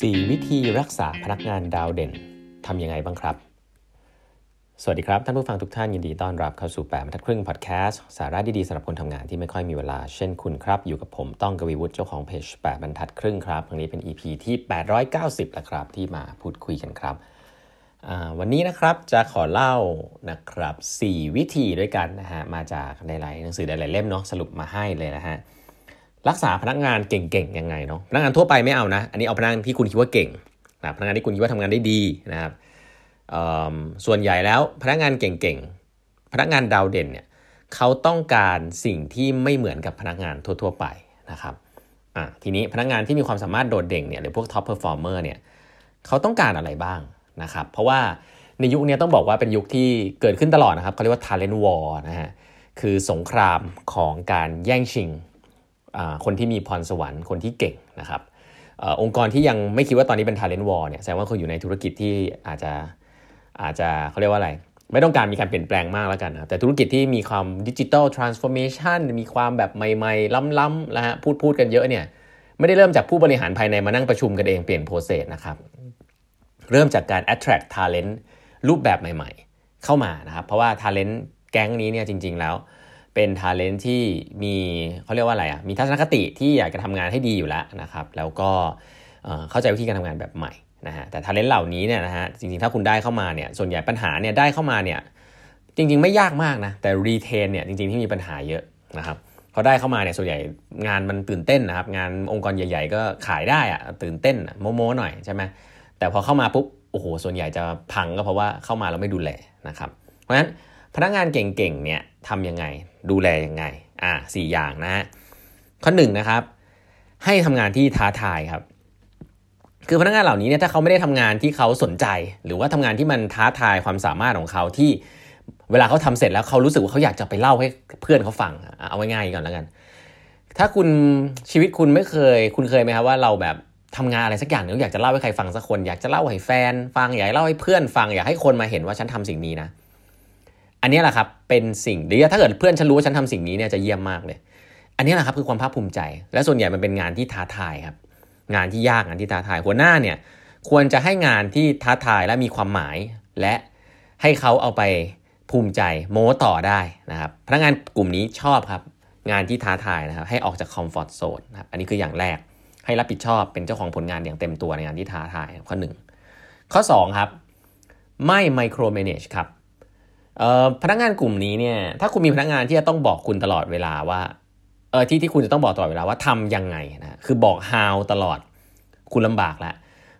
4 วิธีรักษาพนักงานดาวเด่นทำยังไงบ้างครับ สวัสดีครับ ท่านผู้ฟังทุกท่านยินดีต้อนรับเข้าสู่8บรรทัดครึ่งพอดแคสต์สาระดีๆสำหรับคนทำงานที่ไม่ค่อยมีเวลาเช่นคุณครับ อยู่กับผมต้องกวีวุฒิเจ้าของเพจ8บรรทัดครึ่งครับครั้งนี้เป็น EP ที่ 890แล้วครับที่มาพูดคุยกันครับ วันนี้นะครับจะขอเล่านะครับ 4 วิธีด้วยกันนะฮะมาจากในหลายหนังสือหลายๆเล่มเนาะสรุปมาให้เลยนะฮะ รักษาพนักงานเก่งๆยังไงเนาะพนักงานทั่วไปไม่เอานะ อันนี้เอาพนักงานที่คุณคิดว่าเก่งนะพนักงานที่คุณคิดว่าทำงานได้ดีนะครับส่วนใหญ่แล้วพนักงานเก่งๆพนักงานดาวเด่นเนี่ยเขาต้องการสิ่งที่ไม่เหมือนกับพนักงานทั่ว ๆ ไปนะครับทีนี้พนักงานที่มีความสามารถโดดเด่นเนี่ยหรือพวก top performer เนี่ยเขาต้องการอะไรบ้างนะครับ เพราะว่าในยุคนี้ต้องบอกว่าเป็นยุคที่เกิดขึ้นตลอดนะครับเขาเรียกว่า talent war นะฮะคือสงครามของการแย่งชิง คนที่มีพรสวรรค์คนที่เก่งนะครับองค์กรที่ยังไม่คิดว่าตอนนี้เป็น talent war เนี่ยแสดงว่าเขาอยู่ในธุรกิจที่อาจจะอาจจะเขาเรียกว่าอะไร ไม่ต้องการมีการเปลี่ยนแปลงมากแล้วกันนะแต่ธุรกิจที่มีความ digital transformation มีความแบบใหม่ๆ ล้ำๆนะฮะพูดพูดกันเยอะเนี่ยไม่ได้เริ่มจากผู้บริหารภายในมานั่งประชุมกันเองเปลี่ยน process นะครับเริ่มจากการ attract talent รูปแบบใหม่ ๆ เข้ามานะครับเพราะว่า talent แก๊งนี้เนี่ยจริง ๆ แล้ว เป็นทาเลนที่มีเขาเรียกว่าอะไรอะมีทัศนคติที่อยากจะทำงานให้ดีอยู่แล้วนะครับ แล้วก็เข้าใจวิธีการทำงานแบบใหม่นะฮะแต่ทาเลนเหล่านี้เนี่ยนะฮะจริงๆถ้าคุณได้เข้ามาเนี่ยส่วนใหญ่ปัญหาเนี่ยได้เข้ามาเนี่ยจริงๆ ไม่ยากมากนะแต่รีเทนเนี่ยจริงๆที่มีปัญหาเยอะนะครับเขาได้เข้ามาเนี่ยส่วนใหญ่งานมันตื่นเต้นนะครับงานองค์กรใหญ่ ๆ ก็ขายได้อะตื่นเต้นโมโมหน่อยใช่ไหมแต่พอเข้ามาปุ๊บโอ้โหส่วนใหญ่จะพังก็เพราะว่าเข้ามาแล้วไม่ดูแลนะครับเพราะฉะนั้นพนักงานเก่งๆเนี่ยทำยังไง ดูแลยังไงอ่าสี่อย่างนะฮะข้อหนึ่งนะครับ ให้ทำงานที่ท้าทายครับ คือพนักงานเหล่านี้เนี่ยถ้าเขาไม่ได้ทำงานที่เขาสนใจ หรือว่าทำงานที่มันท้าทายความสามารถของเขาที่เวลาเขาทำเสร็จแล้วเขารู้สึกว่าเขาอยากจะไปเล่าให้เพื่อนเขาฟังเอาไว้ง่ายก่อนแล้วกัน ถ้าคุณชีวิตคุณไม่เคย คุณเคยไหมครับว่าเราแบบทำงานอะไรสักอย่างนึงอยากจะเล่าให้ใครฟังสักคน อยากจะเล่าให้แฟน ฟังอยากเล่าให้เพื่อนฟัง อยากให้คนมาเห็นว่าฉันทำสิ่งนี้นะ อันนี้แหละครับเป็นสิ่งหรือถ้าเกิดเพื่อนฉันรู้ว่าฉันทำสิ่งนี้เนี่ยจะเยี่ยมมากเลย อันนี้แหละครับคือความภาคภูมิใจ และส่วนใหญ่มันเป็นงานที่ท้าทายครับงานที่ยากงานที่ท้าทายหัวหน้าเนี่ยควรจะให้งานที่ท้าทายและมีความหมาย และให้เขาเอาไปภูมิใจโม้ต่อได้นะครับพนักงานกลุ่มนี้ชอบครับ งานที่ท้าทายนะครับให้ออกจากคอมฟอร์ทโซนนะครับอันนี้คืออย่างแรกให้รับผิดชอบเป็นเจ้าของผลงานอย่างเต็มตัวในงานที่ท้าทายข้อ 1 ข้อ 2 ครับ ไม่ไมโครเมเนจครับ พนักงานกลุ่มนี้เนี่ย ถ้าคุณมีพนักงานที่จะต้องบอกคุณตลอดเวลาว่า เออที่ที่คุณจะต้องบอกตลอดเวลาว่าทำยังไงนะ คือบอก how ตลอด คุณลำบากล้ว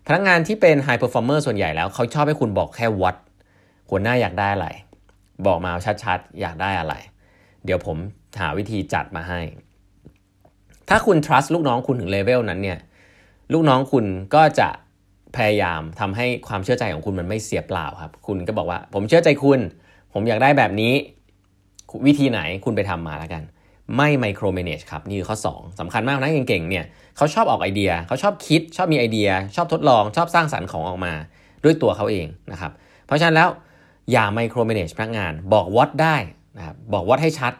พนักงานที่เป็น high performer ส่วนใหญ่แล้วเขาชอบให้คุณบอกแค่ what หัวหน้าอยากได้อะไร บอกมาชัดๆ อยากได้อะไร เดี๋ยวผมหาวิธีจัดมาให้ ถ้าคุณ trust ลูกน้องคุณถึงเลเวลนั้นเนี่ย ลูกน้องคุณก็จะพยายามทำให้ความเชื่อใจของคุณมันไม่เสียเปล่าครับ คุณก็บอกว่าผมเชื่อใจคุณ ผมอยากได้แบบนี้วิธีไหนคุณไปทำมาแล้วกัน ไม่ไมโครเมเนจครับ นี่คือข้อ 2สำคัญมากนะเก่งๆเนี่ยเขาชอบออกไอเดียเขาชอบคิด ชอบมีไอเดีย ชอบทดลองชอบสร้างสรรค์ของออกมา ด้วยตัวเขาเองนะครับเพราะฉะนั้นแล้วอย่าไมโครเมเนจพนักงาน บอก what ได้นะครับบอก what ให้ชัด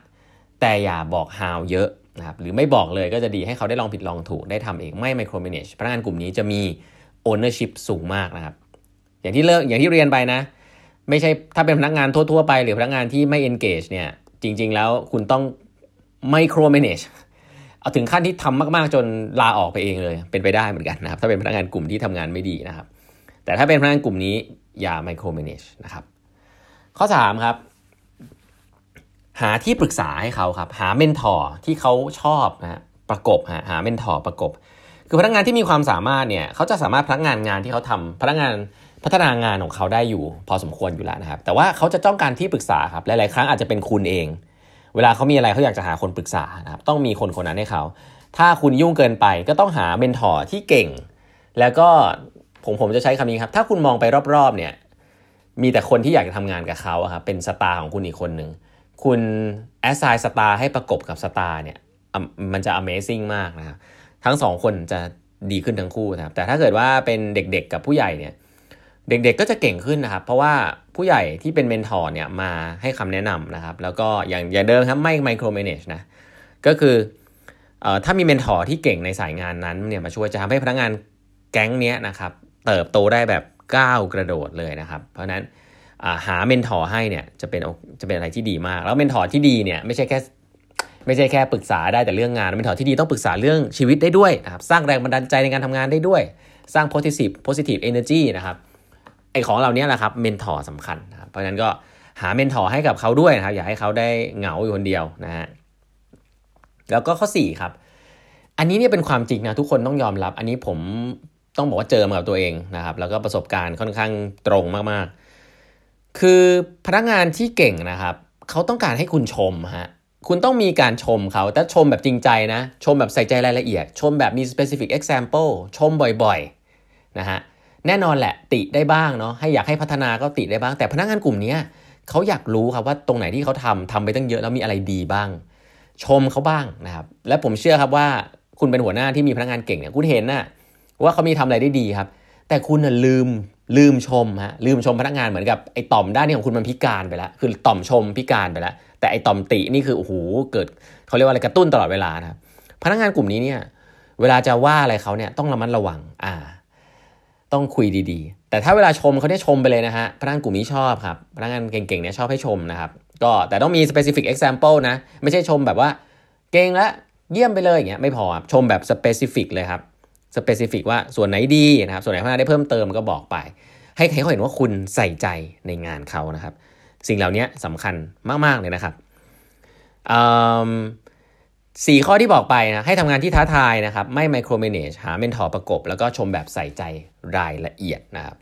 แต่อย่าบอก how เยอะนะครับหรือไม่บอกเลยก็จะดีให้เขาได้ลองผิดลองถูกได้ทำเองไม่ไมโครเมเนจพนักงานกลุ่มนี้จะมี ownership สูงมากนะครับอย่างที่เลิกอย่างที่เรียนไปนะ ไม่ใช่ถ้าเป็นพนักงานทั่ว ๆ ไป หรือพนักงานที่ไม่ engage เนี่ย จริง ๆ แล้วคุณต้อง micro manage เอาถึงขั้นที่ทำมากๆจนลาออกไปเองเลย เป็นไปได้เหมือนกันนะครับ ถ้าเป็นพนักงานกลุ่มที่ทำงานไม่ดีนะครับ แต่ถ้าเป็นพนักงานกลุ่มนี้อย่า micro manage นะครับ ข้อ 3 ครับ หาที่ปรึกษาให้เขาครับ หา mentor ที่เขาชอบนะประกบหาหา mentor ประกบ คือพนักงานที่มีความสามารถเนี่ยเขาจะสามารถพนักงานงานที่เขาทำพนักงาน พัฒนางานของเขาได้อยู่ พอสมควรอยู่แล้วนะครับ แต่ว่าเขาจะต้องการที่ปรึกษาครับหลายๆครั้งอาจจะเป็นคุณเอง เวลาเขามีอะไรเขาอยากจะหาคนปรึกษานะครับต้องมีคนคนนั้นให้เขาถ้าคุณยุ่งเกินไปก็ต้องหา mentor ที่เก่ง แล้วก็ผมผมจะใช้คำนี้ครับ ถ้าคุณมองไปรอบๆเนี่ยมีแต่คนที่อยากจะทำงานกับเขาครับเป็น star ของคุณอีกคนหนึ่งคุณ assign star ให้ประกบกับ star เนี่ยมันจะ Amazing มากนะครับทั้งสองคนจะดีขึ้นทั้งคู่นะครับแต่ถ้าเกิดว่าเป็นเด็กๆกับผู้ใหญ่เนี่ย เด็กๆก็จะเก่งขึ้นนะครับ เพราะว่าผู้ใหญ่ที่เป็น mentor เนี่ยมาให้คำแนะนำนะครับ แล้วก็อย่างอย่างเดิมครับไม่ micro manage นะก็คือถ้ามี mentor ที่เก่งในสายงานนั้นเนี่ยมาช่วยจะทำให้พนักงานแก๊งเนี้ยนะครับ เติบโตได้แบบก้าวกระโดดเลยนะครับ เพราะนั้นหา mentor ให้เนี่ยจะเป็นจะเป็นอะไรที่ดีมาก แล้ว mentor ที่ดีเนี่ยไม่ใช่แค่ไม่ใช่แค่ปรึกษาได้แต่เรื่องงาน mentor ที่ดีต้องปรึกษาเรื่องชีวิตได้ด้วยนะครับสร้างแรงบันดาลใจในการทำงานได้ด้วย สร้าง positive positive energy นะครับ ไอของเราเนี้ยแหละครับเมนทอร์สำคัญนะครับเพราะฉะนั้นก็หาเมนทอร์ให้กับเขาด้วยนะครับ อย่าให้เขาได้เหงาอยู่คนเดียวนะฮะแล้วก็ข้อ 4 ครับ อันนี้เนี่ยเป็นความจริงนะทุกคนต้องยอมรับ อันนี้ผมต้องบอกว่าเจอมากับตัวเองนะครับ แล้วก็ประสบการณ์ค่อนข้างตรงมากๆ คือพนักงานที่เก่งนะครับ เขาต้องการให้คุณชมฮะคุณต้องมีการชมเขาแต่ชมแบบจริงใจนะ ชมแบบใส่ใจรายละเอียด ชมแบบมี specific example ชมบ่อยๆนะฮะ แน่นอนแหละติได้บ้างเนาะให้อยากให้พัฒนาก็ติได้บ้าง แต่พนักงานกลุ่มนี้เขาอยากรู้ครับว่าตรงไหนที่เขาทำทำไปตั้งเยอะแล้วมีอะไรดีบ้าง ชมเขาบ้างนะครับ และผมเชื่อครับว่าคุณเป็นหัวหน้าที่มีพนักงานเก่งเนี่ยคุณเห็นนะว่าเขามีทำอะไรได้ดีครับ แต่คุณน่ะลืมลืมชมฮะลืมชมพนักงานเหมือนกับไอ้ต่อมด้านนี้ของคุณมันพิการไปแล้วคือต่อมชมพิการไปแล้วแต่ไอ้ต่อมตินี่คือโอ้โหเกิดเขาเรียกว่าอะไรกระตุ้นตลอดเวลานะครับพนักงานกลุ่มนี้เนี่ยเวลาจะว่าอะไรเขาเนี่ยต้องระมัดระวังอ่า ต้องคุยดีๆ แต่ถ้าเวลาชมเขาเนี่ยชมไปเลยนะฮะ พนักงานกลุ่มนี้ชอบครับ พนักงานเก่งๆเนี่ยชอบให้ชมนะครับ ก็แต่ต้องมี specific example นะ ไม่ใช่ชมแบบว่าเก่งแล้วเยี่ยมไปเลยอย่างเงี้ยไม่พอชมแบบ specific เลยครับ specific ว่าส่วนไหนดีนะครับ ส่วนไหนพัฒนาได้เพิ่มเติมก็บอกไปให้เขาเห็นว่าคุณใส่ใจในงานเขานะครับ สิ่งเหล่านี้สำคัญมากๆเลยนะครับสี่ข้อที่บอกไปนะให้ทำงานที่ท้าทายนะครับ ไม่ micro manage หา mentor ประกบ แล้วก็ชมแบบใส่ใจ รายละเอียดนะครับ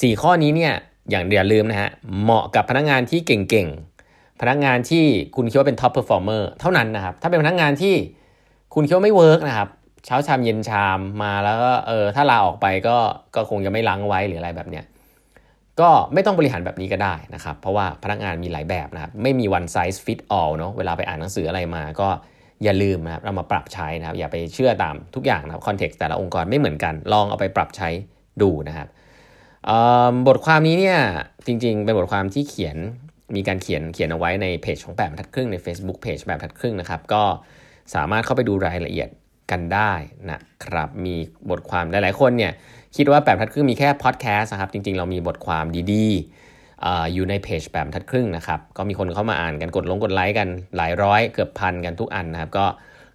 สี่ข้อนี้เนี่ยอย่างเดียวลืมนะฮะเหมาะกับพนักงานที่เก่งๆ พนักงานที่คุณคิดว่าเป็น top performer เท่านั้นนะครับถ้าเป็นพนักงานที่คุณคิดว่าไม่ work นะครับเช้าชามเย็นชามมาแล้วก็เออถ้าลาออกไปก็ก็คงจะไม่ล้างไว้หรืออะไรแบบเนี้ยก็ไม่ต้องบริหารแบบนี้ก็ได้นะครับ เพราะว่าพนักงานมีหลายแบบนะครับ ไม่มี one size fit all เนาะเวลาไปอ่านหนังสืออะไรมาก็ อย่าลืมนะครับเรามาปรับใช้นะครับ อย่าไปเชื่อตามทุกอย่างนะครับคอนเท็กซ์แต่ละองค์กรไม่เหมือนกัน ลองเอาไปปรับใช้ดูนะครับบทความนี้เนี่ยจริงๆ เป็นบทความที่เขียนมีการเขียนเขียนเอาไว้ในเพจของแบบทัดครึ่งใน Facebook Page แบบทัดครึ่งนะครับ ก็สามารถเข้าไปดูรายละเอียดกันได้นะครับ มีบทความหลายๆคนเนี่ยคิดว่าแบบทัดครึ่งมีแค่พอดแคสต์นะครับ จริงๆ เรามีบทความดีๆ อยู่ในเพจแบบทัดครึ่งนะครับ ก็มีคนเข้ามาอ่านกันกดลงกดไลค์กันหลายร้อยเกือบพันกันทุกอันนะครับ ก็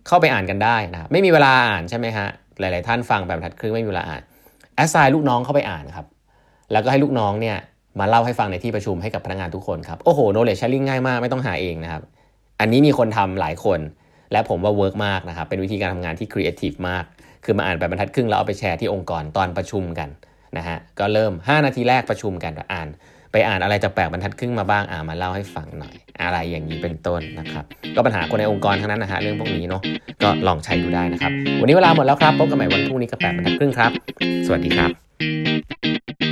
เข้าไปอ่านกันได้นะไม่มีเวลาอ่านใช่ไหมฮะหลาย ๆ ท่านฟังแบบทัดครึ่งไม่มีเวลาอ่านแอสไซน์ลูกน้องเข้าไปอ่านครับ แล้วก็ให้ลูกน้องเนี่ยมาเล่าให้ฟังในที่ประชุมให้กับพนักงานทุกคนครับ โอ้โห knowledge sharing ง่ายมากไม่ต้องหาเองนะครับ อันนี้มีคนทำหลายคน และผมว่า work มากนะครับ เป็นวิธีการทำงานที่ครีเอทีฟมาก คือมาอ่านแปดบรรทัดครึ่งแล้วเอาไปแชร์ที่องค์กรตอนประชุมกันนะฮะ ก็เริ่ม 5 นาทีแรกประชุมกันอ่าน ไปอ่านอะไรจากแปดบรรทัดครึ่งมาบ้างอ่ามาเล่าให้ฟังหน่อย อะไรอย่างนี้เป็นต้นนะครับ ก็ปัญหาคนในองค์กรทั้งนั้นนะฮะเรื่องพวกนี้เนาะก็ลองใช้ดูได้นะครับ วันนี้เวลาหมดแล้วครับพบกันใหม่วันพรุ่งนี้กับแปดบรรทัดครึ่งครับ สวัสดีครับ